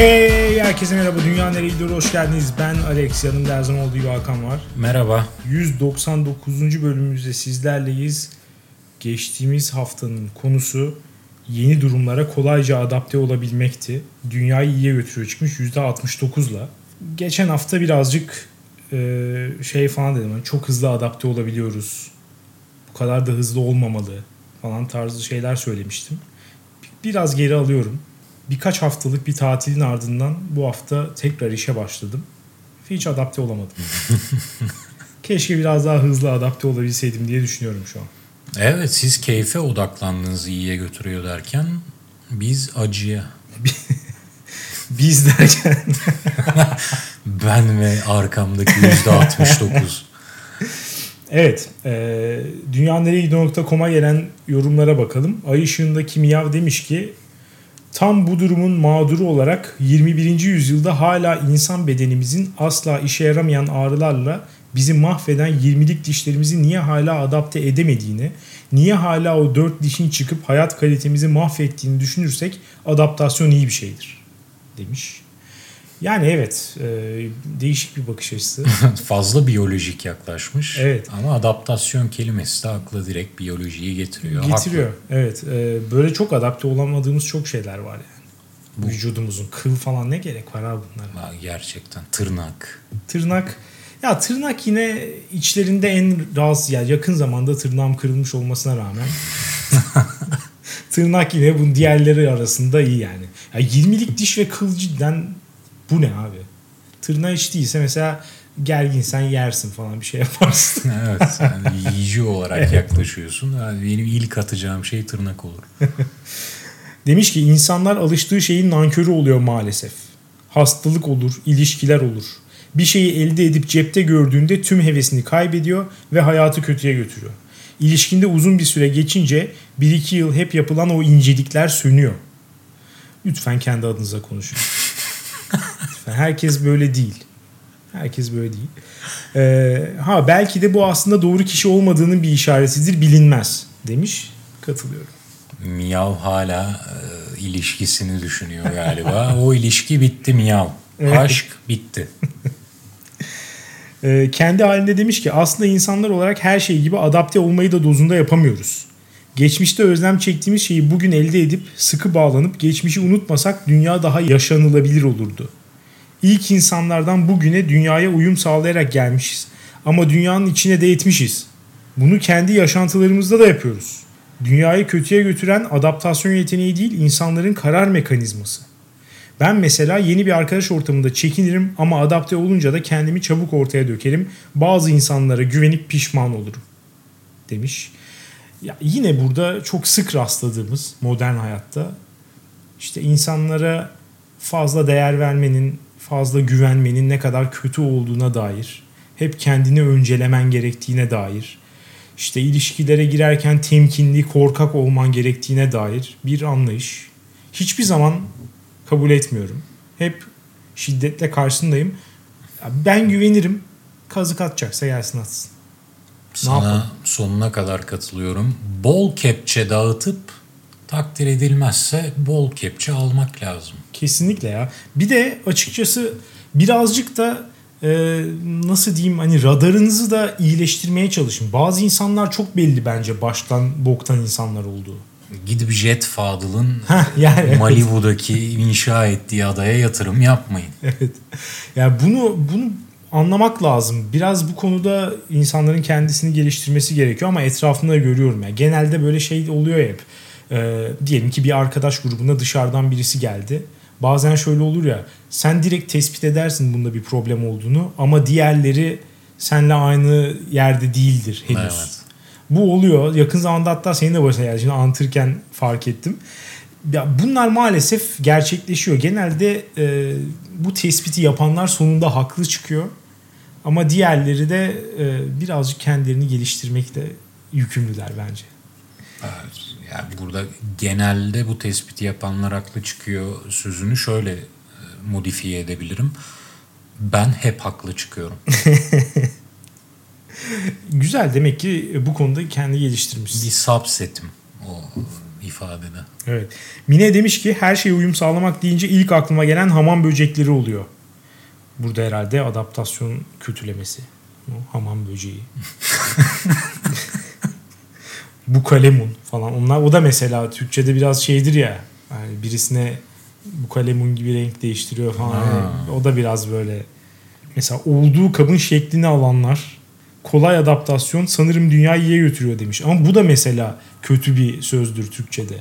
Hey herkese merhaba Dünya Nereye Gidiyor hoş geldiniz. Ben Alex yanımda her zaman olduğu gibi Hakan var. Merhaba. 199. bölümümüzde sizlerleyiz. Geçtiğimiz haftanın konusu yeni durumlara kolayca adapte olabilmekti. Dünyayı iyiye götürüyor çıkmış %69'la. Geçen hafta birazcık e, şey falan dedim. Hani çok hızlı adapte olabiliyoruz. Bu kadar da hızlı olmamalı falan tarzı şeyler söylemiştim. Biraz geri alıyorum. Birkaç haftalık bir tatilin ardından bu hafta tekrar işe başladım. Hiç adapte olamadım. Keşke biraz daha hızlı adapte olabilseydim diye düşünüyorum şu an. Evet siz keyfe odaklandınız iyiye götürüyor derken biz acıya. Biz derken Ben ve arkamdaki yüzde 69. Evet. E, dünyanereyegidiyor.com'a gelen yorumlara bakalım. Ay ışığındaki Miyav demiş ki tam bu durumun mağduru olarak 21. yüzyılda hala insan bedenimizin asla işe yaramayan ağrılarla bizi mahveden 20'lik dişlerimizi niye hala adapte edemediğini, niye hala o dört dişin çıkıp hayat kalitemizi mahvettiğini düşünürsek adaptasyon iyi bir şeydir demiş. Yani evet e, değişik bir bakış açısı. Fazla biyolojik yaklaşmış. Evet. Ama adaptasyon kelimesi de akla direkt biyolojiyi getiriyor. Getiriyor. Haklı. Evet. e, böyle çok adapte olamadığımız çok şeyler var yani. Vücudumuzun kıl falan ne gerek var abi bunlara? Ha, Gerçekten tırnak. Tırnak ya tırnak yine içlerinde en rahatsız yani yakın zamanda tırnağım kırılmış olmasına rağmen tırnak yine bunun diğerleri arasında iyi yani. Ya 20'lik diş ve kıl cidden bu ne abi? Tırnağı hiç değilse mesela gerginsen yersin falan bir şey yaparsın. Evet. Yani yiyici olarak yaklaşıyorsun. Yani benim ilk atacağım şey tırnak olur. Demiş ki insanlar alıştığı şeyin nankörü oluyor maalesef. Hastalık olur, ilişkiler olur. Bir şeyi elde edip cepte gördüğünde tüm hevesini kaybediyor ve hayatı kötüye götürüyor. İlişkinde uzun bir süre geçince 1-2 yıl hep yapılan o incelikler sönüyor. Lütfen kendi adınıza konuşun. Herkes böyle değil. Herkes böyle değil. Ee, ha belki de bu aslında doğru kişi olmadığının bir işaretidir bilinmez demiş. Katılıyorum. Miyav hala e, ilişkisini düşünüyor galiba. o ilişki bitti Miyav. Evet. Aşk bitti. Ee, kendi halinde demiş ki aslında insanlar olarak her şey gibi adapte olmayı da dozunda yapamıyoruz. Geçmişte özlem çektiğimiz şeyi bugün elde edip sıkı bağlanıp geçmişi unutmasak dünya daha yaşanılabilir olurdu. İlk insanlardan bugüne dünyaya uyum sağlayarak gelmişiz. Ama dünyanın içine de etmişiz. Bunu kendi yaşantılarımızda da yapıyoruz. Dünyayı kötüye götüren adaptasyon yeteneği değil insanların karar mekanizması. Ben mesela yeni bir arkadaş ortamında çekinirim ama adapte olunca da kendimi çabuk ortaya dökerim. Bazı insanlara güvenip pişman olurum demiş. Ya yine burada çok sık rastladığımız modern hayatta işte insanlara fazla değer vermenin, fazla güvenmenin ne kadar kötü olduğuna dair, hep kendini öncelemen gerektiğine dair, işte ilişkilere girerken temkinli, korkak olman gerektiğine dair bir anlayış. Hiçbir zaman kabul etmiyorum. Hep şiddetle karşısındayım. Ben güvenirim. Kazık atacaksa gelsin atsın. Sana sonuna kadar katılıyorum. Bol kepçe dağıtıp takdir edilmezse bol kepçe almak lazım. Kesinlikle ya. Bir de açıkçası birazcık da e, nasıl diyeyim hani radarınızı da iyileştirmeye çalışın. Bazı insanlar çok belli bence baştan boktan insanlar olduğu. Gidip Jet Fadıl'ın yani Malibu'daki inşa ettiği adaya yatırım yapmayın. evet. Yani bunu bunu anlamak lazım. Biraz bu konuda insanların kendisini geliştirmesi gerekiyor ama etrafında görüyorum ya. Genelde böyle şey oluyor hep. Ee, diyelim ki bir arkadaş grubuna dışarıdan birisi geldi. Bazen şöyle olur ya. Sen direkt tespit edersin bunda bir problem olduğunu ama diğerleri seninle aynı yerde değildir henüz. Evet. Bu oluyor. Yakın zamanda hatta senin de başına geldi. Şimdi anlatırken fark ettim. Ya bunlar maalesef gerçekleşiyor. Genelde e, bu tespiti yapanlar sonunda haklı çıkıyor. Ama diğerleri de e, birazcık kendilerini geliştirmekle yükümlüler bence. Evet. Yani burada genelde bu tespiti yapanlar haklı çıkıyor sözünü şöyle e, modifiye edebilirim. Ben hep haklı çıkıyorum. Güzel demek ki bu konuda kendi geliştirmişsin. Bir subsetim o ifadede. Evet. Mine demiş ki her şeye uyum sağlamak deyince ilk aklıma gelen hamam böcekleri oluyor. Burada herhalde adaptasyon kötülemesi. O hamam böceği. bu kalemun falan. Onlar o da mesela Türkçede biraz şeydir ya. Yani birisine bu kalemun gibi renk değiştiriyor falan. Ha. O da biraz böyle mesela olduğu kabın şeklini alanlar kolay adaptasyon sanırım dünyayı iyiye götürüyor demiş. Ama bu da mesela kötü bir sözdür Türkçede.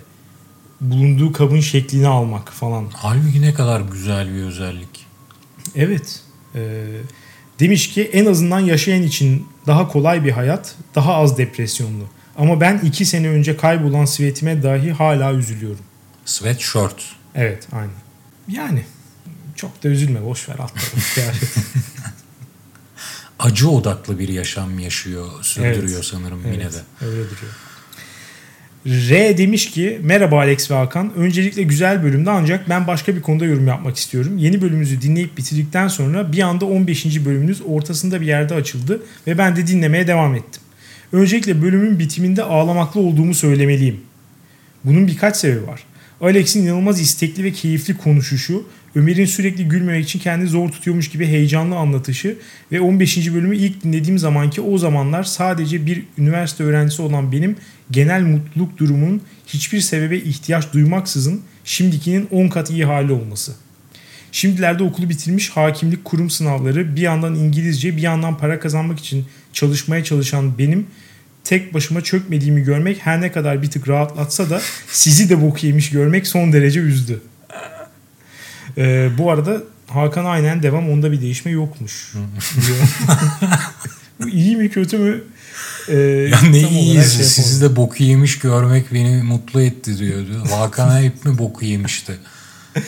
Bulunduğu kabın şeklini almak falan. Halbuki ne kadar güzel bir özellik. Evet. Ee, demiş ki en azından yaşayan için daha kolay bir hayat, daha az depresyonlu. Ama ben iki sene önce kaybolan sivetime dahi hala üzülüyorum. Sweatshirt. Evet aynen. Yani çok da üzülme boş ver atla. Acı odaklı bir yaşam yaşıyor, sürdürüyor Evet. sanırım Evet, yine de. Öyle duruyor. R demiş ki merhaba Alex ve Hakan. Öncelikle güzel bölümde ancak ben başka bir konuda yorum yapmak istiyorum. Yeni bölümümüzü dinleyip bitirdikten sonra bir anda 15. bölümünüz ortasında bir yerde açıldı ve ben de dinlemeye devam ettim. Öncelikle bölümün bitiminde ağlamaklı olduğumu söylemeliyim. Bunun birkaç sebebi var. Alex'in inanılmaz istekli ve keyifli konuşuşu, Ömer'in sürekli gülmemek için kendini zor tutuyormuş gibi heyecanlı anlatışı ve 15. bölümü ilk dinlediğim zamanki o zamanlar sadece bir üniversite öğrencisi olan benim genel mutluluk durumunun hiçbir sebebe ihtiyaç duymaksızın şimdikinin 10 kat iyi hali olması. Şimdilerde okulu bitirmiş hakimlik kurum sınavları bir yandan İngilizce bir yandan para kazanmak için çalışmaya çalışan benim tek başıma çökmediğimi görmek her ne kadar bir tık rahatlatsa da sizi de bok yemiş görmek son derece üzdü. Ee, bu arada Hakan aynen devam onda bir değişme yokmuş. iyi mi kötü mü? Ee, Ya ne iyiyiz. şey Sizi de boku yemiş görmek beni mutlu etti diyordu. Hakan hep mi boku yemişti?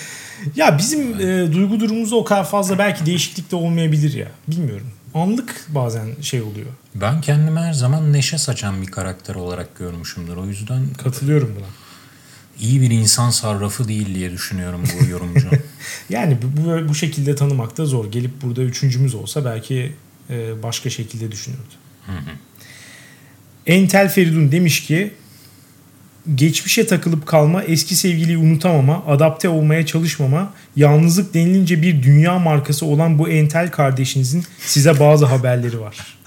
Ya bizim e, duygu durumumuzda o kadar fazla belki değişiklik de olmayabilir ya. Bilmiyorum. Anlık bazen şey oluyor. Ben kendimi her zaman neşe saçan bir karakter olarak görmüşümdür. O yüzden Katılıyorum buna. iyi bir insan sarrafı değil diye düşünüyorum bu yorumcu. Yani bu, bu, şekilde tanımak da zor. Gelip burada üçüncümüz olsa belki e, başka şekilde düşünürdü. Entel Feridun demiş ki geçmişe takılıp kalma, eski sevgiliyi unutamama, adapte olmaya çalışmama, yalnızlık denilince bir dünya markası olan bu entel kardeşinizin size bazı haberleri var.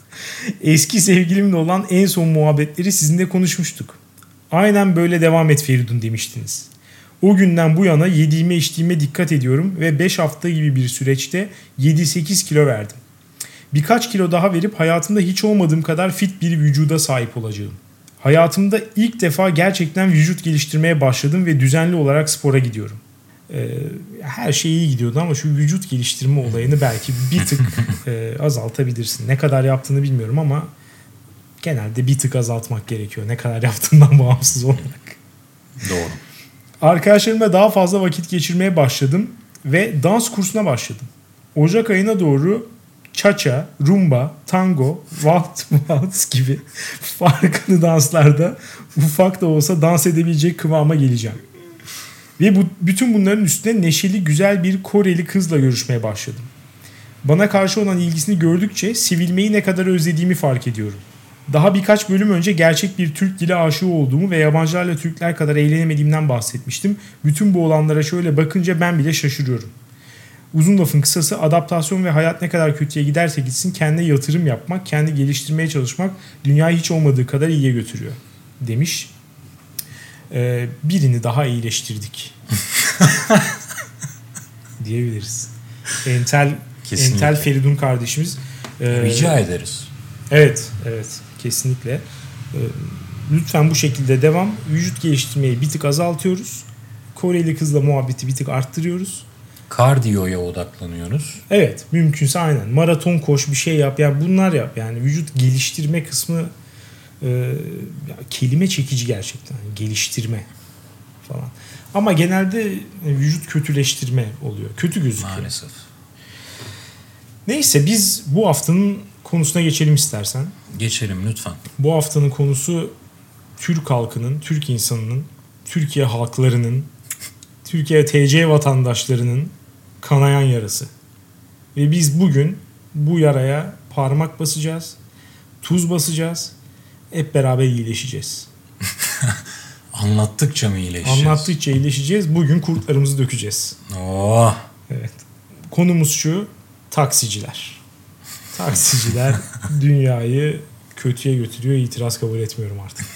Eski sevgilimle olan en son muhabbetleri sizinle konuşmuştuk. Aynen böyle devam et Feridun demiştiniz. O günden bu yana yediğime içtiğime dikkat ediyorum ve 5 hafta gibi bir süreçte 7-8 kilo verdim. Birkaç kilo daha verip hayatımda hiç olmadığım kadar fit bir vücuda sahip olacağım. Hayatımda ilk defa gerçekten vücut geliştirmeye başladım ve düzenli olarak spora gidiyorum. Ee, her şey iyi gidiyordu ama şu vücut geliştirme olayını belki bir tık e, azaltabilirsin. Ne kadar yaptığını bilmiyorum ama genelde bir tık azaltmak gerekiyor. Ne kadar yaptığından bağımsız olarak. Doğru. Arkadaşlarımla daha fazla vakit geçirmeye başladım ve dans kursuna başladım. Ocak ayına doğru cha-cha, rumba, tango, waltz, waltz gibi farklı danslarda ufak da olsa dans edebilecek kıvama geleceğim. Ve bu, bütün bunların üstüne neşeli güzel bir Koreli kızla görüşmeye başladım. Bana karşı olan ilgisini gördükçe sivilmeyi ne kadar özlediğimi fark ediyorum. Daha birkaç bölüm önce gerçek bir Türk dili aşığı olduğumu ve yabancılarla Türkler kadar eğlenemediğimden bahsetmiştim. Bütün bu olanlara şöyle bakınca ben bile şaşırıyorum. Uzun lafın kısası adaptasyon ve hayat ne kadar kötüye giderse gitsin kendine yatırım yapmak, kendi geliştirmeye çalışmak dünyayı hiç olmadığı kadar iyiye götürüyor demiş. Ee, birini daha iyileştirdik. diyebiliriz. Entel Kesinlikle. Entel Feridun kardeşimiz. e, Rica ederiz. Evet, evet. Kesinlikle. Ee, lütfen bu şekilde devam. Vücut geliştirmeyi bir tık azaltıyoruz. Koreli kızla muhabbeti bir tık arttırıyoruz. Kardiyoya odaklanıyoruz. Evet, mümkünse aynen. Maraton koş, bir şey yap. Yani bunlar yap. Yani vücut geliştirme kısmı e, ya kelime çekici gerçekten. Yani geliştirme falan. Ama genelde e, vücut kötüleştirme oluyor. Kötü gözüküyor. Maalesef. Neyse biz bu haftanın konusuna geçelim istersen. Geçelim lütfen. Bu haftanın konusu Türk halkının, Türk insanının, Türkiye halklarının, Türkiye TC vatandaşlarının kanayan yarası. Ve biz bugün bu yaraya parmak basacağız, tuz basacağız, hep beraber iyileşeceğiz. Anlattıkça mı iyileşeceğiz? Anlattıkça iyileşeceğiz. Bugün kurtlarımızı dökeceğiz. Oh. Evet. Konumuz şu. Taksiciler. Taksiciler dünyayı kötüye götürüyor. İtiraz kabul etmiyorum artık.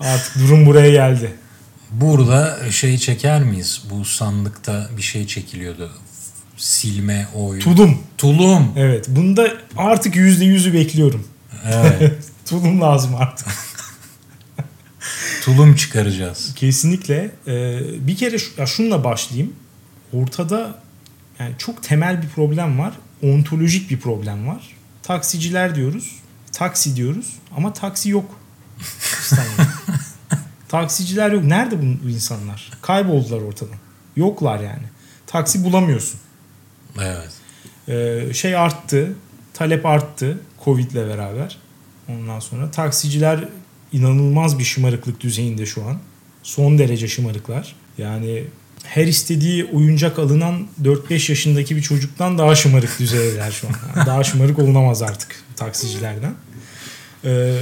artık durum buraya geldi. Burada şey çeker miyiz? Bu sandıkta bir şey çekiliyordu. Silme oy. Tulum. Tulum. Evet. Bunda artık yüzde yüzü bekliyorum. Evet. Tulum lazım artık. Tulum çıkaracağız. Kesinlikle. Ee, bir kere ya şununla başlayayım. Ortada yani çok temel bir problem var. Ontolojik bir problem var. Taksiciler diyoruz. Taksi diyoruz. Ama taksi yok. İstanbul'da. Taksiciler yok. Nerede bu insanlar? Kayboldular ortadan. Yoklar yani. Taksi bulamıyorsun. Evet. Ee, şey arttı. Talep arttı. Covid'le beraber. Ondan sonra taksiciler inanılmaz bir şımarıklık düzeyinde şu an. Son derece şımarıklar. Yani her istediği oyuncak alınan 4-5 yaşındaki bir çocuktan daha şımarık düzeyler şu an. Yani daha şımarık olunamaz artık taksicilerden. Ee,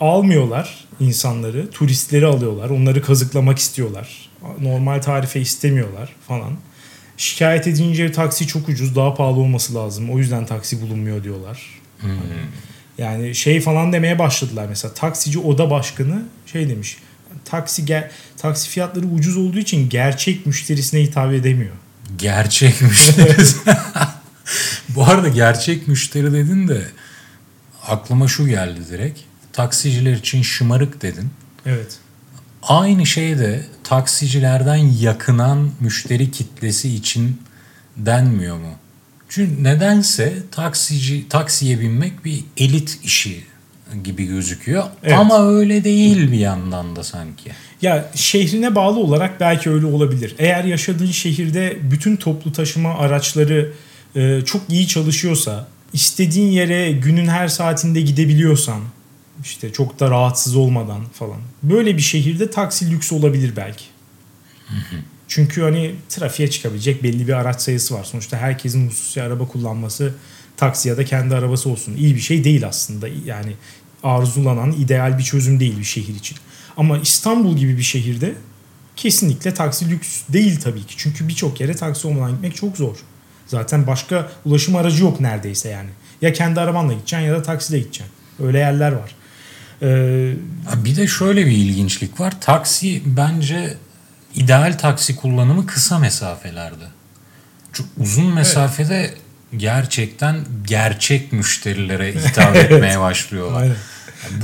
almıyorlar insanları. Turistleri alıyorlar. Onları kazıklamak istiyorlar. Normal tarife istemiyorlar falan. Şikayet edince taksi çok ucuz, daha pahalı olması lazım. O yüzden taksi bulunmuyor diyorlar. Hmm. Yani şey falan demeye başladılar mesela. Taksici oda başkanı şey demiş. Taksi ger- taksi fiyatları ucuz olduğu için gerçek müşterisine hitap edemiyor. Gerçek müşteri. Bu arada gerçek müşteri dedin de aklıma şu geldi direkt. Taksiciler için şımarık dedin. Evet. Aynı şey de taksicilerden yakınan müşteri kitlesi için denmiyor mu? Çünkü nedense taksici taksiye binmek bir elit işi gibi gözüküyor. Evet. Ama öyle değil bir yandan da sanki. Ya şehrine bağlı olarak belki öyle olabilir. Eğer yaşadığın şehirde bütün toplu taşıma araçları e, çok iyi çalışıyorsa, istediğin yere günün her saatinde gidebiliyorsan, işte çok da rahatsız olmadan falan. Böyle bir şehirde taksi lüks olabilir belki. Çünkü hani trafiğe çıkabilecek belli bir araç sayısı var. Sonuçta herkesin hususi araba kullanması taksi ya da kendi arabası olsun. İyi bir şey değil aslında. Yani arzulanan ideal bir çözüm değil bir şehir için. Ama İstanbul gibi bir şehirde kesinlikle taksi lüks değil tabii ki. Çünkü birçok yere taksi olmadan gitmek çok zor. Zaten başka ulaşım aracı yok neredeyse yani. Ya kendi arabanla gideceksin ya da taksiyle gideceksin. Öyle yerler var. Ee, Bir de şöyle bir ilginçlik var. Taksi bence ideal taksi kullanımı kısa mesafelerde. Çok uzun mesafede gerçekten gerçek müşterilere hitap etmeye başlıyorlar. aynen.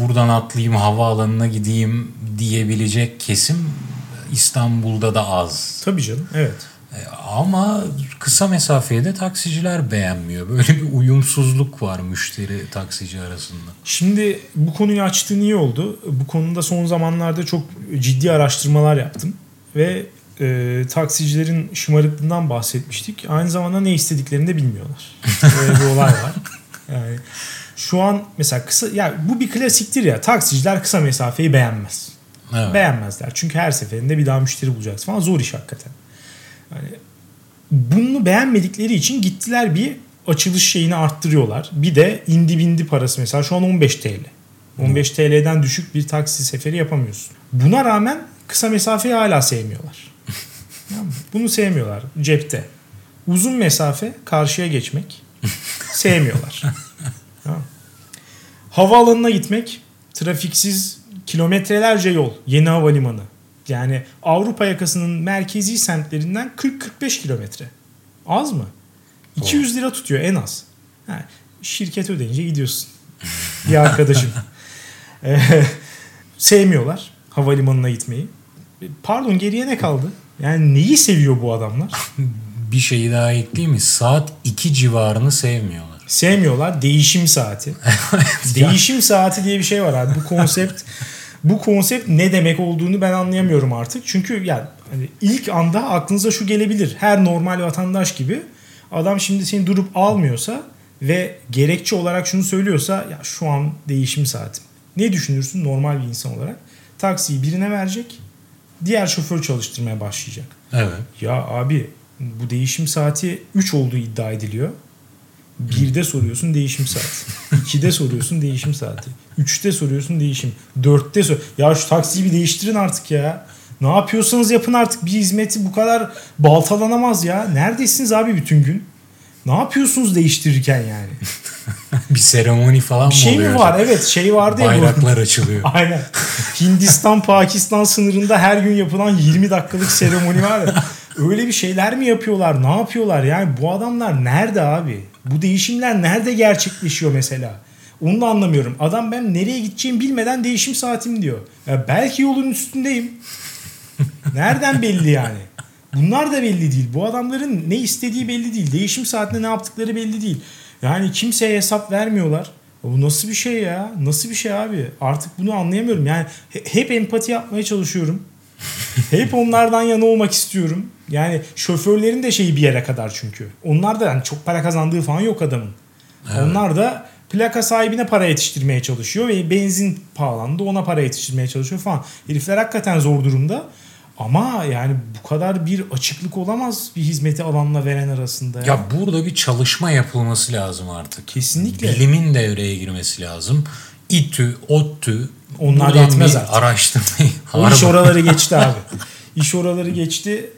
Buradan atlayayım havaalanına gideyim diyebilecek kesim İstanbul'da da az. Tabii canım. Evet. E, Ama kısa mesafeyi de taksiciler beğenmiyor. Böyle bir uyumsuzluk var müşteri taksici arasında. Şimdi bu konuyu açtığın iyi oldu. Bu konuda son zamanlarda çok ciddi araştırmalar yaptım. Ve e, taksicilerin şımarıklığından bahsetmiştik. Aynı zamanda ne istediklerini de bilmiyorlar. Böyle bir olay var. Yani şu an mesela kısa ya bu bir klasiktir ya. Taksiciler kısa mesafeyi beğenmez. Evet. Beğenmezler. Çünkü her seferinde bir daha müşteri bulacaksın falan. Zor iş hakikaten. Yani bunu beğenmedikleri için gittiler bir açılış şeyini arttırıyorlar. Bir de indi bindi parası mesela şu an 15 TL. 15 TL'den düşük bir taksi seferi yapamıyorsun. Buna rağmen kısa mesafeyi hala sevmiyorlar. Bunu sevmiyorlar cepte. Uzun mesafe karşıya geçmek sevmiyorlar. Havaalanına gitmek trafiksiz kilometrelerce yol. Yeni havalimanı. Yani Avrupa yakasının merkezi semtlerinden 40-45 kilometre. Az mı? 200 lira tutuyor en az. Ha, şirket ödeyince gidiyorsun. Bir arkadaşım. Ee, sevmiyorlar havalimanına gitmeyi. Pardon geriye ne kaldı? Yani neyi seviyor bu adamlar? Bir şeyi daha ekleyeyim mi? Saat 2 civarını sevmiyorlar. Sevmiyorlar değişim saati. değişim saati diye bir şey var abi. Bu konsept bu konsept ne demek olduğunu ben anlayamıyorum artık. Çünkü yani hani ilk anda aklınıza şu gelebilir. Her normal vatandaş gibi adam şimdi seni durup almıyorsa ve gerekçe olarak şunu söylüyorsa ya şu an değişim saatim. Ne düşünürsün normal bir insan olarak? Taksiyi birine verecek. Diğer şoför çalıştırmaya başlayacak. Evet. Ya abi bu değişim saati 3 olduğu iddia ediliyor. Birde soruyorsun değişim saati. İkide soruyorsun değişim saati. Üçte soruyorsun değişim. Dörtte sor. Ya şu taksiyi bir değiştirin artık ya. Ne yapıyorsanız yapın artık. Bir hizmeti bu kadar baltalanamaz ya. Neredesiniz abi bütün gün? Ne yapıyorsunuz değiştirirken yani? bir seremoni falan Bir şey mı oluyor? mi var? Evet şey vardı ya. bu- Bayraklar açılıyor. Aynen. Hindistan Pakistan sınırında her gün yapılan 20 dakikalık seremoni var ya. Öyle bir şeyler mi yapıyorlar? Ne yapıyorlar? Yani bu adamlar nerede abi? Bu değişimler nerede gerçekleşiyor mesela? Onu da anlamıyorum. Adam ben nereye gideceğimi bilmeden değişim saatim diyor. Ya belki yolun üstündeyim. Nereden belli yani? Bunlar da belli değil. Bu adamların ne istediği belli değil. Değişim saatinde ne yaptıkları belli değil. Yani kimseye hesap vermiyorlar. Bu nasıl bir şey ya? Nasıl bir şey abi? Artık bunu anlayamıyorum. Yani he- hep empati yapmaya çalışıyorum. hep onlardan yana olmak istiyorum. Yani şoförlerin de şeyi bir yere kadar çünkü. Onlar da yani çok para kazandığı falan yok adamın. Onlar da plaka sahibine para yetiştirmeye çalışıyor ve benzin pahalandı ona para yetiştirmeye çalışıyor falan. Herifler hakikaten zor durumda. Ama yani bu kadar bir açıklık olamaz bir hizmeti alanla veren arasında. Ya. Ya burada bir çalışma yapılması lazım artık. Kesinlikle. Bilimin devreye girmesi lazım. İTÜ, ODTÜ Onlar yetmez artık. araştırmayı. O iş oraları geçti abi. İş oraları geçti.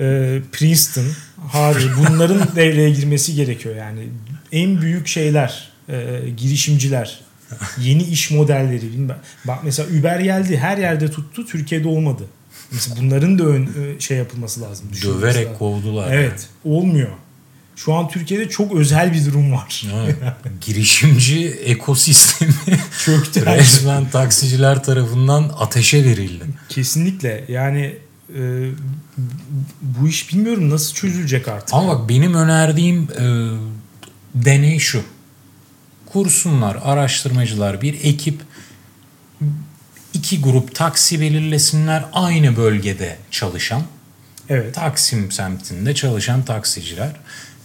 Ee, Princeton, Harvard bunların devreye girmesi gerekiyor yani. En büyük şeyler, e, girişimciler, yeni iş modelleri. bilmem. Bak mesela Uber geldi her yerde tuttu, Türkiye'de olmadı. Mesela bunların da ön, ö- şey yapılması lazım. Döverek lazım. kovdular. Evet, olmuyor. Şu an Türkiye'de çok özel bir durum var. Evet. Girişimci ekosistemi Çöktü resmen taksiciler tarafından ateşe verildi. Kesinlikle yani e, bu iş bilmiyorum nasıl çözülecek artık. Ama bak benim önerdiğim e, deney şu. Kursunlar, araştırmacılar, bir ekip iki grup taksi belirlesinler aynı bölgede çalışan. Evet. Taksim semtinde çalışan taksiciler.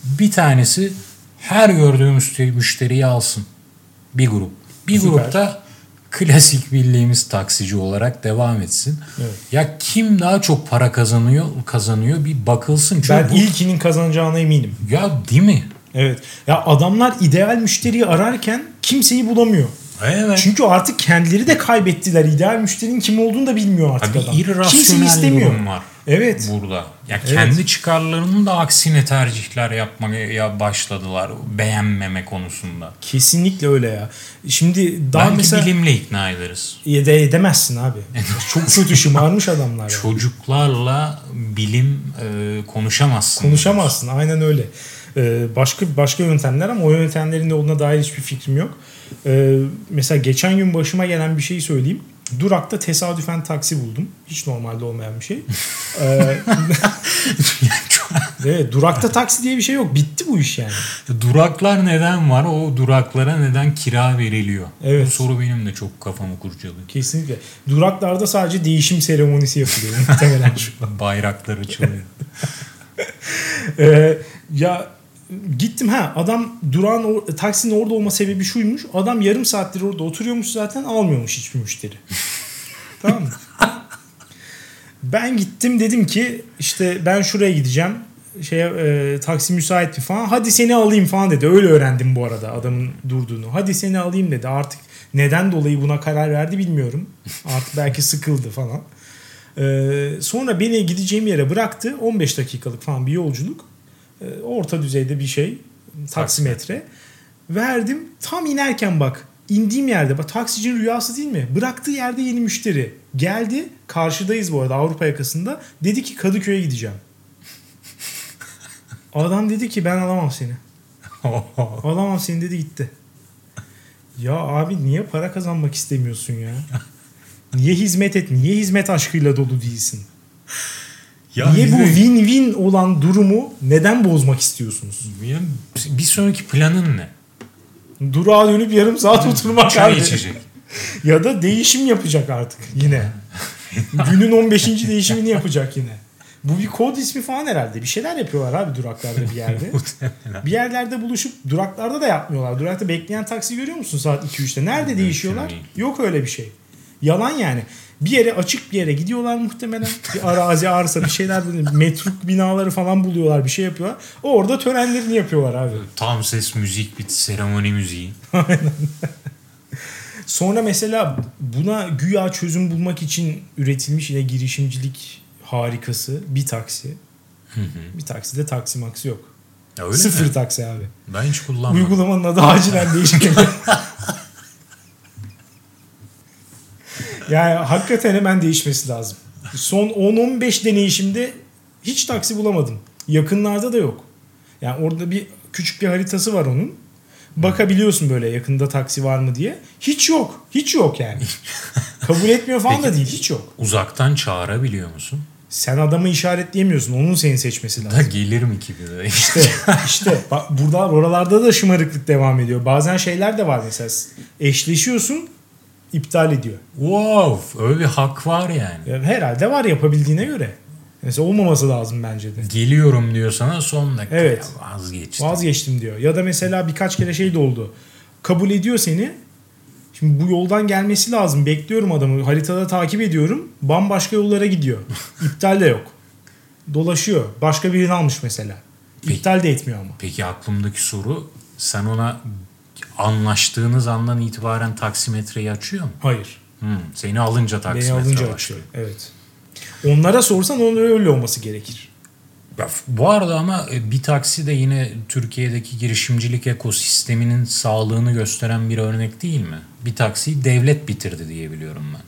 Bir tanesi her gördüğü müşteri, müşteriyi alsın. Bir grup. Bir Süper. grupta klasik bildiğimiz taksici olarak devam etsin. Evet. Ya kim daha çok para kazanıyor kazanıyor bir bakılsın. Çünkü Ben bu- ilkinin kazanacağına eminim. ya değil mi? Evet. Ya adamlar ideal müşteriyi ararken kimseyi bulamıyor. Evet. Çünkü artık kendileri de kaybettiler. İdeal müşterinin kim olduğunu da bilmiyor artık bir adam. İrrasyonel istemiyor. var Evet. burada. Ya Evet. kendi çıkarlarının da aksine tercihler yapmaya başladılar beğenmeme konusunda. Kesinlikle öyle ya. Şimdi daha Belki mesela bilimle ikna ederiz. Ede edemezsin abi. Çok kötü şımarmış adamlar. ya. Çocuklarla bilim e, konuşamazsın. Konuşamazsın. Aynen öyle. Ee, başka başka yöntemler ama o yöntemlerin de olduğuna dair hiçbir fikrim yok. Ee, mesela geçen gün başıma gelen bir şeyi söyleyeyim. Durakta tesadüfen taksi buldum. Hiç normalde olmayan bir şey. Ee, evet, durakta taksi diye bir şey yok. Bitti bu iş yani. Duraklar neden var? O duraklara neden kira veriliyor? Evet. Bu soru benim de çok kafamı kurcalıyor. Kesinlikle. Duraklarda sadece değişim seremonisi yapılıyor muhtemelen. Bayraklar açılıyor. Ee, ya gittim ha adam durağın or- taksinin orada olma sebebi şuymuş. Adam yarım saattir orada oturuyormuş zaten almıyormuş hiçbir müşteri. tamam mı? Ben gittim dedim ki işte ben şuraya gideceğim. Şeye e, taksi müsait mi falan. Hadi seni alayım falan dedi. Öyle öğrendim bu arada adamın durduğunu. Hadi seni alayım dedi. Artık neden dolayı buna karar verdi bilmiyorum. Artık belki sıkıldı falan. Ee, sonra beni gideceğim yere bıraktı. 15 dakikalık falan bir yolculuk. Ee, orta düzeyde bir şey. Taksimetre. Verdim. Tam inerken bak indiğim yerde bak taksicinin rüyası değil mi? Bıraktığı yerde yeni müşteri. Geldi. Karşıdayız bu arada Avrupa yakasında. Dedi ki Kadıköy'e gideceğim. Adam dedi ki ben alamam seni. Alamam seni dedi gitti. Ya abi niye para kazanmak istemiyorsun ya? Niye hizmet et? Niye hizmet aşkıyla dolu değilsin? Ya niye bu win-win olan durumu neden bozmak istiyorsunuz? Ya bir sonraki planın ne? Durağa dönüp yarım saat oturmak Çay abi. içecek. Ya da değişim yapacak artık yine. Günün 15. değişimini yapacak yine. Bu bir kod ismi falan herhalde. Bir şeyler yapıyorlar abi duraklarda bir yerde. bir yerlerde buluşup duraklarda da yapmıyorlar. Durakta bekleyen taksi görüyor musun saat 2-3'te? Nerede değişiyorlar? değil. Yok öyle bir şey. Yalan yani. Bir yere açık bir yere gidiyorlar muhtemelen. Bir arazi arsa bir şeyler böyle metruk binaları falan buluyorlar bir şey yapıyorlar. Orada törenlerini yapıyorlar abi. Tam ses müzik bir seremoni müziği. Sonra mesela buna güya çözüm bulmak için üretilmiş yine girişimcilik harikası bir taksi. Bir takside taksi maksi yok. Ya öyle Sıfır mi? taksi abi. Ben hiç kullanmadım. Uygulamanın adı acilen değişiklik. yani hakikaten hemen değişmesi lazım. Son 10-15 deneyişimde hiç taksi bulamadım. Yakınlarda da yok. Yani orada bir küçük bir haritası var onun. Bakabiliyorsun böyle yakında taksi var mı diye. Hiç yok. Hiç yok yani. Kabul etmiyor falan da Peki. değil. Hiç yok. Uzaktan çağırabiliyor musun? Sen adamı işaretleyemiyorsun. Onun seni seçmesi lazım. Da gelir mi ki bir de? İşte işte bak burada oralarda da şımarıklık devam ediyor. Bazen şeyler de var mesela eşleşiyorsun iptal ediyor. wow, öyle bir hak var yani. Ya herhalde var yapabildiğine göre. Mesela olmaması lazım bence de. Geliyorum diyor sana son dakika Evet. ya vazgeçtim. Vazgeçtim diyor. Ya da mesela birkaç kere şey de oldu. Kabul ediyor seni. Şimdi bu yoldan gelmesi lazım. Bekliyorum adamı. Haritada takip ediyorum. Bambaşka yollara gidiyor. İptal de yok. Dolaşıyor. Başka birini almış mesela. Peki. İptal de etmiyor ama. Peki aklımdaki soru sen ona anlaştığınız andan itibaren taksimetreyi açıyor mu? Hayır. Hmm, seni alınca Beni taksimetre alınca başlıyor. açıyor. Evet. Onlara sorsan onun öyle olması gerekir. Bu arada ama e, bir taksi de yine Türkiye'deki girişimcilik ekosisteminin sağlığını gösteren bir örnek değil mi? Bir taksiyi devlet bitirdi diye biliyorum ben.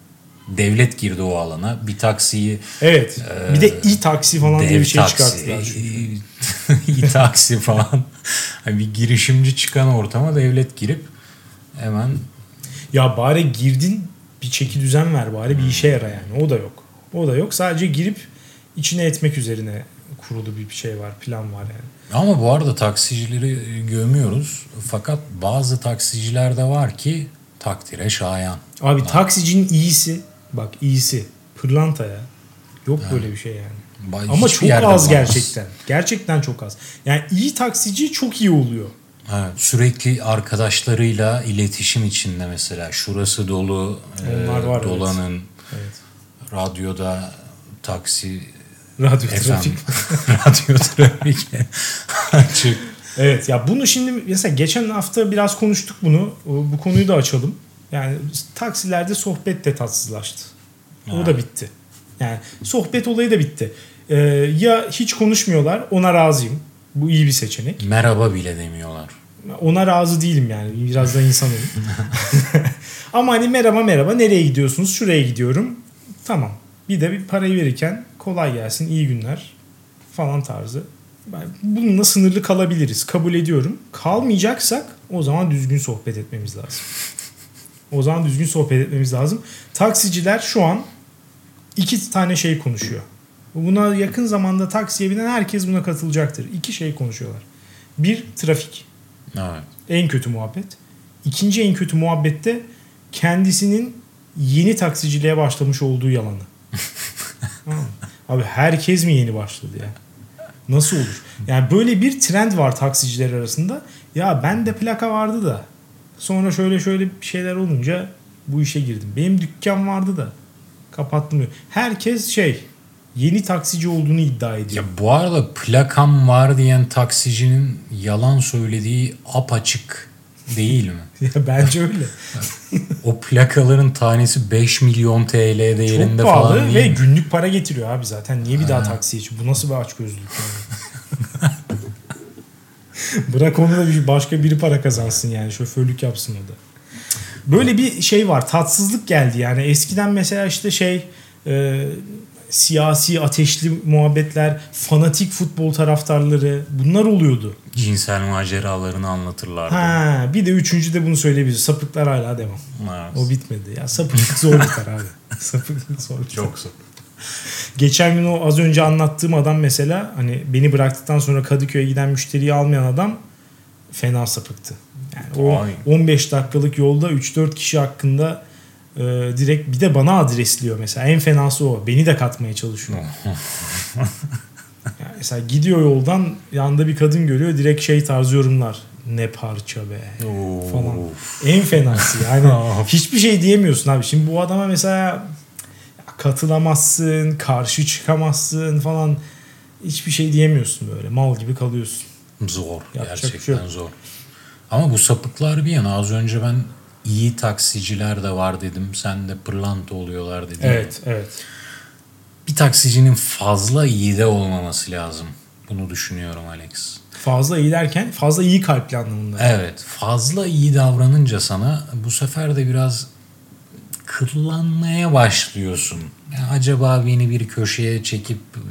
Devlet girdi o alana. Bir taksiyi Evet. bir de e-taksi falan diye bir şey taksi, çıkarttılar. çünkü. e-taksi falan. Hani bir girişimci çıkan ortama devlet girip hemen Ya bari girdin bir çeki düzen ver bari bir işe yara yani. O da yok. O da yok. Sadece girip içine etmek üzerine kurulu bir şey var. Plan var yani. Ama bu arada taksicileri gömüyoruz. Fakat bazı taksiciler de var ki takdire şayan. Abi taksicinin iyisi bak iyisi pırlanta ya. Yok böyle bir şey yani. Ba- Ama çok az bulamaz. gerçekten. Gerçekten çok az. Yani iyi taksici çok iyi oluyor. Evet, sürekli arkadaşlarıyla iletişim içinde mesela. Şurası dolu, Onlar e, var, dolanın, Evet. radyoda taksi, Radyo efendim, trafik. radyo trafik açık. Evet ya bunu şimdi mesela geçen hafta biraz konuştuk bunu. O- Bu konuyu da açalım. Yani taksilerde sohbet de tatsızlaştı. O Ha. da bitti. Yani sohbet olayı da bitti. Ee, ya hiç konuşmuyorlar ona razıyım. Bu iyi bir seçenek. Merhaba bile demiyorlar. Ona razı değilim yani. Biraz da insanım. Ama hani merhaba merhaba nereye gidiyorsunuz? Şuraya gidiyorum. Tamam. Bir de bir parayı verirken kolay gelsin iyi günler falan tarzı. Ben bununla sınırlı kalabiliriz. Kabul ediyorum. Kalmayacaksak o zaman düzgün sohbet etmemiz lazım. O zaman düzgün sohbet etmemiz lazım. Taksiciler şu an iki tane şey konuşuyor. Buna yakın zamanda taksiye binen herkes buna katılacaktır. İki şey konuşuyorlar. Bir trafik. Evet. En kötü muhabbet. İkinci en kötü muhabbette kendisinin yeni taksiciliğe başlamış olduğu yalanı. Abi herkes mi yeni başladı ya? Nasıl olur? Yani böyle bir trend var taksiciler arasında. Ya ben de plaka vardı da sonra şöyle şöyle şeyler olunca bu işe girdim. Benim dükkan vardı da kapattım. Herkes şey yeni taksici olduğunu iddia ediyor. Ya bu arada plakam var diyen taksicinin yalan söylediği apaçık değil mi? Ya bence öyle. O plakaların tanesi 5 milyon TL değerinde Çok pahalı falan ve mi? günlük para getiriyor abi zaten. Niye bir daha taksiye çık? Bu nasıl bir açgözlülük yani? Bırak onu da bir başka biri para kazansın yani. Şoförlük yapsın o da. Böyle bir şey var. Tatsızlık geldi yani. Eskiden mesela işte şey e, siyasi ateşli muhabbetler, fanatik futbol taraftarları bunlar oluyordu. Cinsel maceralarını anlatırlardı. Ha, bir de üçüncü de bunu söyleyebiliriz. Sapıklar hala devam. Evet. O bitmedi. Ya sapıklık zor biter abi. sapıklık zor biter. Çok zor. Geçen gün o az önce anlattığım adam mesela hani beni bıraktıktan sonra Kadıköy'e giden müşteriyi almayan adam fena sapıktı. Yani o Ay. 15 dakikalık yolda 3-4 kişi hakkında e, direkt bir de bana adresliyor mesela. En fenası o. Beni de katmaya çalışıyor. Yani mesela gidiyor yoldan yanında bir kadın görüyor direkt şey tarzı yorumlar. ne parça be Of. falan. En fenası yani. Hiçbir şey diyemiyorsun abi. Şimdi bu adama mesela katılamazsın, karşı çıkamazsın falan. Hiçbir şey diyemiyorsun böyle. Mal gibi kalıyorsun. Zor. Yapacak şey gerçekten yok. zor. Ama bu sapıklar bir yana az önce ben iyi taksiciler de var dedim. Sen de pırlanta oluyorlar dedin. Evet, evet. Bir taksicinin fazla iyi de olmaması lazım. Bunu düşünüyorum Alex. Fazla iyi derken fazla iyi kalpli anlamında. Evet fazla iyi davranınca sana bu sefer de biraz kıllanmaya başlıyorsun. Ya acaba beni bir köşeye çekip e,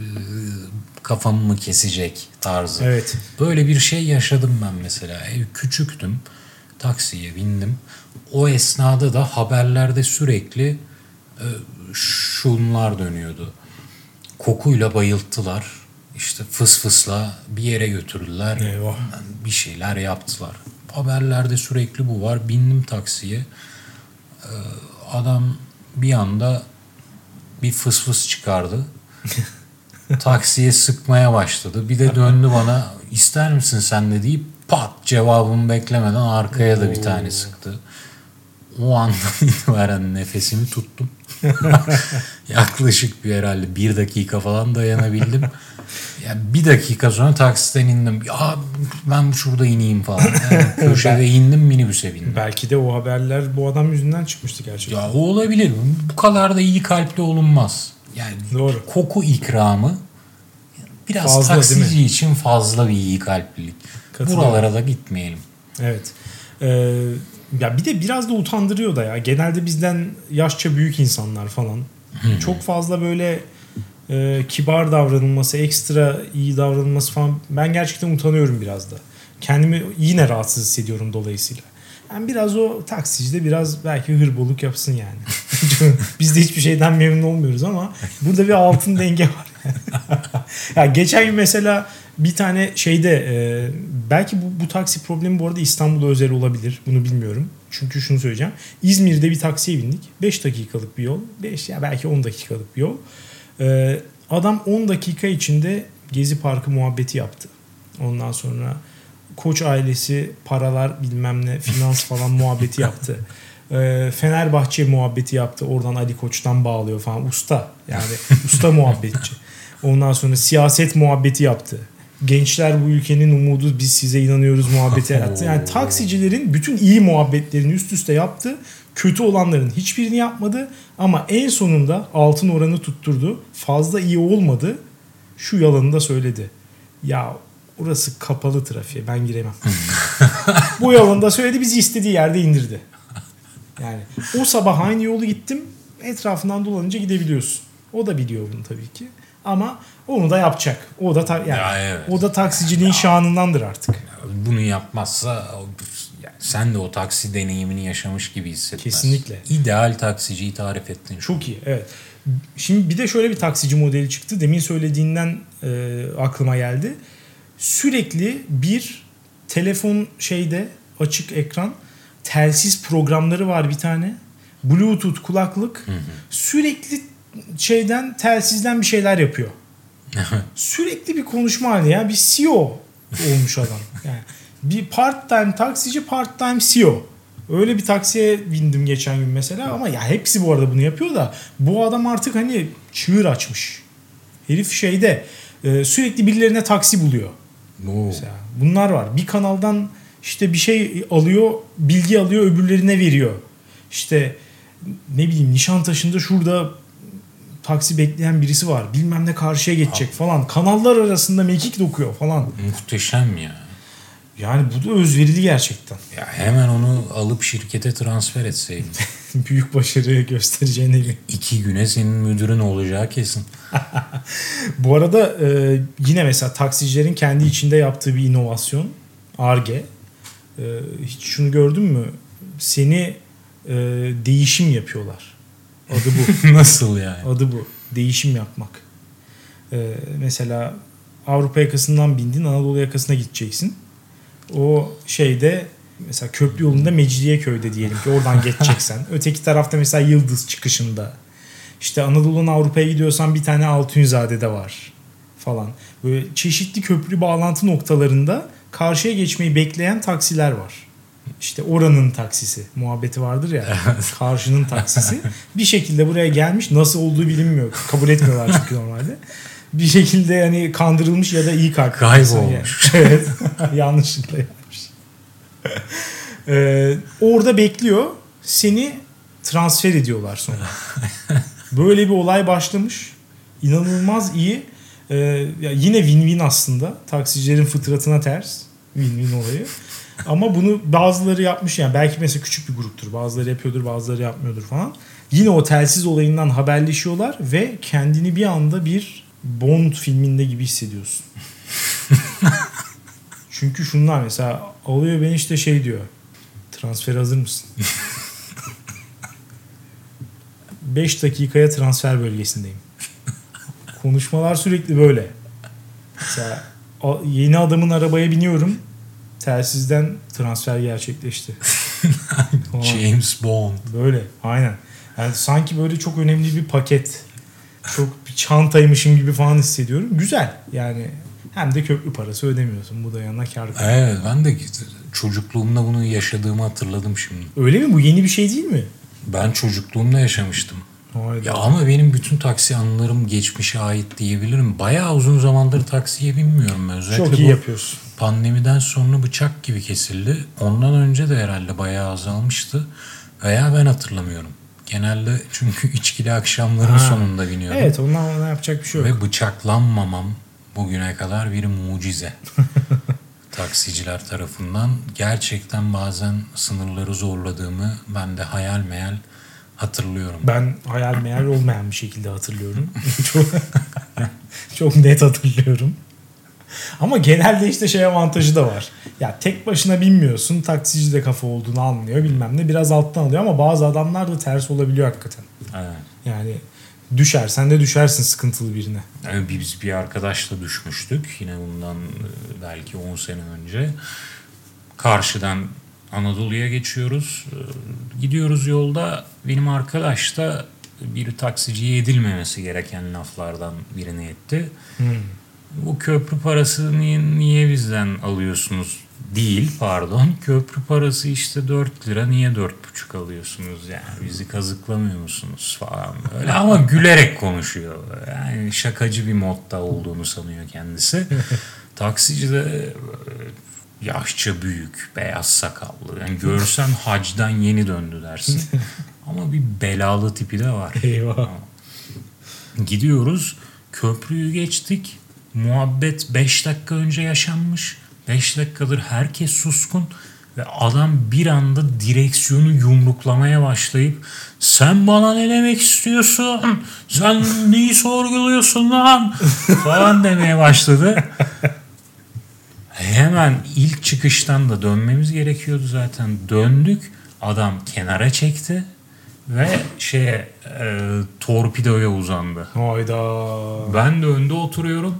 kafamı mı kesecek tarzı. Evet. Böyle bir şey yaşadım ben mesela. Küçüktüm. Taksiye bindim. O esnada da haberlerde sürekli e, şunlar dönüyordu. Kokuyla bayılttılar. İşte fıs fısla bir yere götürdüler. Eyvah. Bir şeyler yaptılar. Haberlerde sürekli bu var. Bindim taksiye. Ee, Adam bir anda bir fıs fıs çıkardı. Taksiye sıkmaya başladı. Bir de döndü bana ister misin sen de deyip pat cevabımı beklemeden arkaya da bir tane sıktı. O andan itibaren nefesimi tuttum. Yaklaşık bir herhalde bir dakika falan dayanabildim. Yani bir dakika sonra taksiden indim. Ya ben şurada ineyim falan. Yani köşede indim minibüse bindim. Belki de o haberler bu adam yüzünden çıkmıştı gerçekten. Ya o olabilir. Bu kadar da iyi kalpli olunmaz. Yani Doğru. koku ikramı biraz Fazla, taksici için fazla bir iyi kalplilik. Buralara da gitmeyelim. Evet. Ee, ya bir de biraz da utandırıyor da ya. Genelde bizden yaşça büyük insanlar falan. Çok fazla böyle e, kibar davranılması, ekstra iyi davranılması falan ben gerçekten utanıyorum biraz da. Kendimi yine rahatsız hissediyorum dolayısıyla. Yani biraz o taksicide biraz belki hırboluk yapsın yani. Biz de hiçbir şeyden memnun olmuyoruz ama burada bir altın denge var. ya geçen gün mesela bir tane şeyde e, belki bu, bu taksi problemi bu arada İstanbul'a özel olabilir. Bunu bilmiyorum. Çünkü şunu söyleyeceğim. İzmir'de bir taksiye bindik. 5 dakikalık bir yol. 5 ya belki 10 dakikalık bir yol. E, adam 10 dakika içinde Gezi Parkı muhabbeti yaptı. Ondan sonra Koç ailesi paralar bilmem ne finans falan muhabbeti yaptı. E, Fenerbahçe muhabbeti yaptı. Oradan Ali Koç'tan bağlıyor falan. Usta yani usta muhabbetçi. Ondan sonra siyaset muhabbeti yaptı. Gençler bu ülkenin umudu biz size inanıyoruz muhabbeti yarattı. Yani taksicilerin bütün iyi muhabbetlerini üst üste yaptı. Kötü olanların hiçbirini yapmadı. Ama en sonunda altın oranı tutturdu. Fazla iyi olmadı. Şu yalanı da söyledi. Ya orası kapalı trafiğe ben giremem. bu yalanı da söyledi bizi istediği yerde indirdi. Yani o sabah aynı yolu gittim. Etrafından dolanınca gidebiliyorsun. O da biliyor bunu tabii ki. Ama onu da yapacak. O da ta- yani Ya evet. o da taksiciliğin şanındandır artık. Bunu yapmazsa sen de o taksi deneyimini yaşamış gibi hissetmez. Kesinlikle. İdeal taksiciyi tarif ettin. Çok iyi. Evet. Şimdi bir de şöyle bir taksici modeli çıktı. Demin söylediğinden e, aklıma geldi. Sürekli bir telefon şeyde açık ekran telsiz programları var bir tane. Bluetooth kulaklık. Sürekli şeyden telsizden bir şeyler yapıyor. Sürekli bir konuşma halinde ya. Bir CEO olmuş adam. Yani bir part time taksici part time CEO. Öyle bir taksiye bindim geçen gün mesela ama ya hepsi bu arada bunu yapıyor da bu adam artık hani çığır açmış. Herif şeyde e, sürekli birilerine taksi buluyor. Oo. Mesela bunlar var. Bir kanaldan işte bir şey alıyor, bilgi alıyor, öbürlerine veriyor. İşte ne bileyim Nişantaşı'nda şurada taksi bekleyen birisi var. Bilmem ne karşıya geçecek falan. Kanallar arasında mekik dokuyor falan. Muhteşem ya. Yani bu da özverili gerçekten. Ya hemen onu alıp şirkete transfer etseydin. Büyük başarı göstereceğine eminim. İki güne senin müdürün olacağı kesin. Bu arada e, yine mesela taksicilerin kendi içinde yaptığı bir inovasyon. ARGE. E, hiç şunu gördün mü? Seni e, değişim yapıyorlar. Adı bu. Nasıl yani? Adı bu. Değişim yapmak. E, mesela Avrupa yakasından bindin Anadolu yakasına gideceksin. O şeyde mesela köprü yolunda Mecidiyeköy'de diyelim ki oradan geçeceksen. Öteki tarafta mesela Yıldız çıkışında. İşte Anadolu'nun Avrupa'ya gidiyorsan bir tane Altunzade'de var falan. Böyle çeşitli köprü bağlantı noktalarında karşıya geçmeyi bekleyen taksiler var. İşte oranın taksisi muhabbeti vardır ya. Karşının taksisi. Bir şekilde buraya gelmiş. Nasıl olduğu bilinmiyor. Kabul etmiyorlar çünkü normalde. Bir şekilde yani kandırılmış ya da iyi kalp. Kaybolmuş. Yani. evet. Yanlışlıkla yapmış. Ee, orada bekliyor. Seni transfer ediyorlar sonra. Böyle bir olay başlamış. İnanılmaz iyi. Ee, yine win-win aslında. Taksicilerin fıtratına ters. Win-win olayı. Ama bunu bazıları yapmış yani belki mesela küçük bir gruptur. Bazıları yapıyordur, bazıları yapmıyordur falan. Yine o telsiz olayından haberleşiyorlar ve kendini bir anda bir Bond filminde gibi hissediyorsun. Çünkü şunlar mesela alıyor beni işte şey diyor. Transfer hazır mısın? 5 dakikaya transfer bölgesindeyim. Konuşmalar sürekli böyle. Mesela yeni adamın arabaya biniyorum. Telsizden transfer gerçekleşti. James Bond. Böyle aynen. Yani sanki böyle çok önemli bir paket. Çok bir çantaymışım gibi falan hissediyorum. Güzel yani. Hem de köprü parası ödemiyorsun. Bu da yanına kar Evet ben de çocukluğumda bunu yaşadığımı hatırladım şimdi. Öyle mi? Bu yeni bir şey değil mi? Ben çocukluğumda yaşamıştım. Ya ama benim bütün taksi anılarım geçmişe ait diyebilirim. Bayağı uzun zamandır taksiye binmiyorum. Özellikle Çok iyi yapıyorsun. Pandemiden sonra bıçak gibi kesildi. Ondan önce de herhalde bayağı azalmıştı. Veya ben hatırlamıyorum. Genelde çünkü içkili akşamların ha. sonunda biniyorum. Evet ondan ona yapacak bir şey yok. Ve bıçaklanmamam bugüne kadar bir mucize. Taksiciler tarafından gerçekten bazen sınırları zorladığımı ben de hayal meyal hatırlıyorum. Ben hayal meyal olmayan bir şekilde hatırlıyorum. çok, çok net hatırlıyorum. Ama genelde işte şey avantajı da var. Ya tek başına binmiyorsun. Taksici de kafa olduğunu anlıyor bilmem ne. Biraz alttan alıyor ama bazı adamlar da ters olabiliyor hakikaten. Evet. Yani düşersen de düşersin sıkıntılı birine. Yani biz bir arkadaşla düşmüştük. Yine bundan e, belki 10 sene önce. Karşıdan Anadolu'ya geçiyoruz. E, gidiyoruz yolda. Benim arkadaş da bir taksiciye edilmemesi gereken laflardan birini etti. Hmm bu köprü parasını niye bizden alıyorsunuz değil pardon. Köprü parası işte 4 lira niye 4,5 alıyorsunuz yani bizi kazıklamıyor musunuz falan böyle ama gülerek konuşuyor. Yani şakacı bir modda olduğunu sanıyor kendisi. Taksici de yaşça büyük, beyaz sakallı. Yani görsen hacdan yeni döndü dersin. Ama bir belalı tipi de var. Eyvah. Gidiyoruz. Köprüyü geçtik muhabbet 5 dakika önce yaşanmış. 5 dakikadır herkes suskun ve adam bir anda direksiyonu yumruklamaya başlayıp sen bana ne demek istiyorsun? Sen neyi sorguluyorsun lan? falan demeye başladı. Hemen ilk çıkıştan da dönmemiz gerekiyordu zaten. Döndük. Adam kenara çekti ve şeye e, torpidoya uzandı. Hayda. Ben de önde oturuyorum.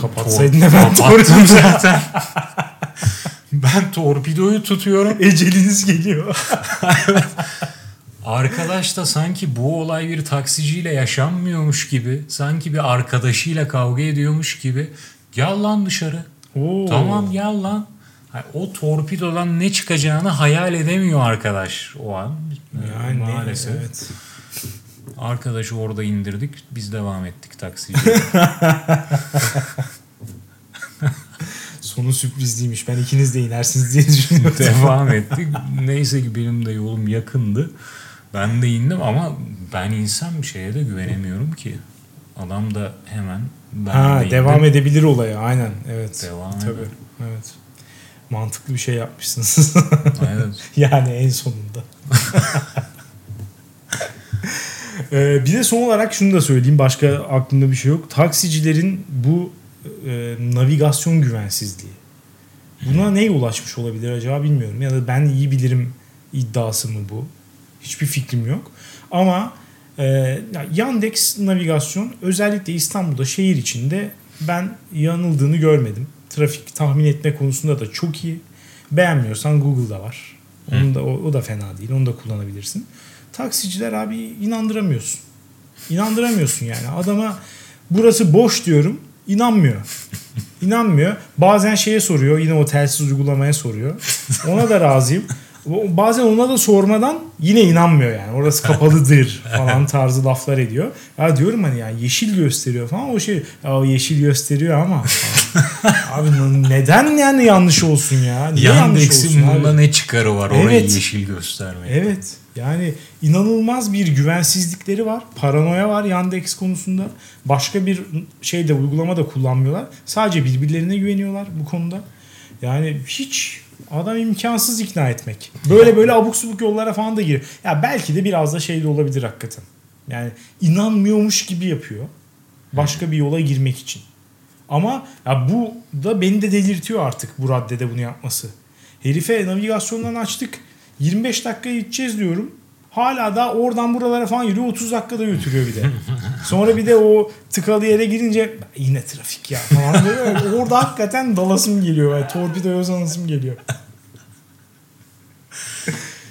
Kapatsaydın hemen Kapattım zaten. ben torpidoyu tutuyorum. Eceliniz geliyor. Arkadaş da sanki bu olay bir taksiciyle yaşanmıyormuş gibi, sanki bir arkadaşıyla kavga ediyormuş gibi. Gel lan dışarı. Oo. Tamam gel lan. o torpidodan ne çıkacağını hayal edemiyor arkadaş o an. Yani, Maalesef. Evet. Arkadaşı orada indirdik. Biz devam ettik taksiciye. Sonu sürprizliymiş. Ben ikiniz de inersiniz diye düşünüyordum. devam ettik. Neyse ki benim de yolum yakındı. Ben de indim ama ben insan bir şeye de güvenemiyorum ki. Adam da hemen ha, de devam edebilir olaya aynen evet. Devam Tabii. Eder. Evet. Mantıklı bir şey yapmışsınız. evet. yani en sonunda. Ee, bir de son olarak şunu da söyleyeyim. Başka aklımda bir şey yok. Taksicilerin bu e, navigasyon güvensizliği. Buna neye ulaşmış olabilir acaba bilmiyorum. Ya da ben iyi bilirim iddiası mı bu? Hiçbir fikrim yok. Ama e, Yandex navigasyon özellikle İstanbul'da şehir içinde ben yanıldığını görmedim. Trafik tahmin etme konusunda da çok iyi. Beğenmiyorsan Google'da var. Onu da, o, o da fena değil. Onu da kullanabilirsin. Taksiciler abi inandıramıyorsun. İnandıramıyorsun yani. Adama burası boş diyorum. İnanmıyor. İnanmıyor. Bazen şeye soruyor. Yine o telsiz uygulamaya soruyor. Ona da razıyım. Bazen ona da sormadan yine inanmıyor yani. Orası kapalıdır falan tarzı laflar ediyor. Ya diyorum hani ya yeşil gösteriyor falan o şey ya o yeşil gösteriyor ama abi neden yani yanlış olsun ya? Niye Yandex'in bunda ne çıkarı var evet. orayı yeşil göstermeye? Evet. Yani inanılmaz bir güvensizlikleri var. Paranoya var Yandex konusunda. Başka bir şeyde uygulama da kullanmıyorlar. Sadece birbirlerine güveniyorlar bu konuda. Yani hiç Adam imkansız ikna etmek. Böyle böyle abuk subuk yollara falan da giriyor. Ya belki de biraz da şey de olabilir hakikaten. Yani inanmıyormuş gibi yapıyor. Başka bir yola girmek için. Ama ya bu da beni de delirtiyor artık bu raddede bunu yapması. Herife navigasyondan açtık. 25 dakika gideceğiz diyorum. Hala da oradan buralara falan yürüyor 30 dakikada götürüyor bir de. Sonra bir de o tıkalı yere girince yine trafik ya falan böyle. Orada hakikaten dalasım geliyor. Yani torpidoya uzanasım geliyor.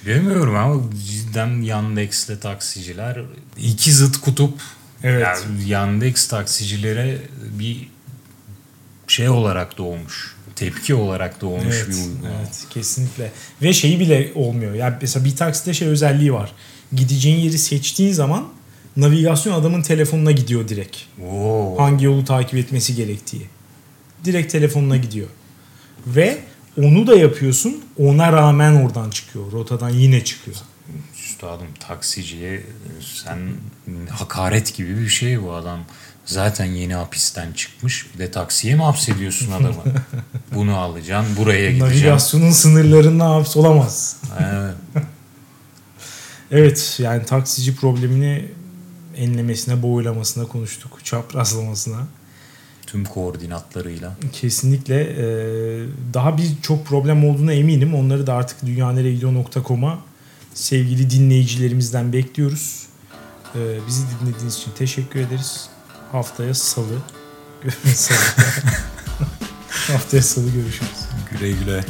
Bilmiyorum ama cidden Yandex'le taksiciler iki zıt kutup evet. yani Yandex taksicilere bir şey olarak doğmuş tepki olarak doğmuş evet, bir uygulama. Evet kesinlikle. Ve şeyi bile olmuyor. Yani mesela bir takside şey özelliği var. Gideceğin yeri seçtiğin zaman navigasyon adamın telefonuna gidiyor direkt. Oo. Hangi yolu takip etmesi gerektiği. Direkt telefonuna gidiyor. Ve onu da yapıyorsun. Ona rağmen oradan çıkıyor. Rotadan yine çıkıyor. Üstadım taksiciye sen hakaret gibi bir şey bu adam. Zaten yeni hapisten çıkmış. Bir de taksiye mi hapsediyorsun adamı? Bunu alacaksın, buraya gideceksin. Navigasyonun sınırlarında hapsolamaz. Evet. evet yani taksici problemini enlemesine, boylamasına konuştuk. Çaprazlamasına. Tüm koordinatlarıyla. Kesinlikle. Daha bir çok problem olduğuna eminim. Onları da artık dünyaneregidiyor.com'a sevgili dinleyicilerimizden bekliyoruz. Bizi dinlediğiniz için teşekkür ederiz. Haftaya salı. salı. Haftaya salı görüşürüz. Güle güle.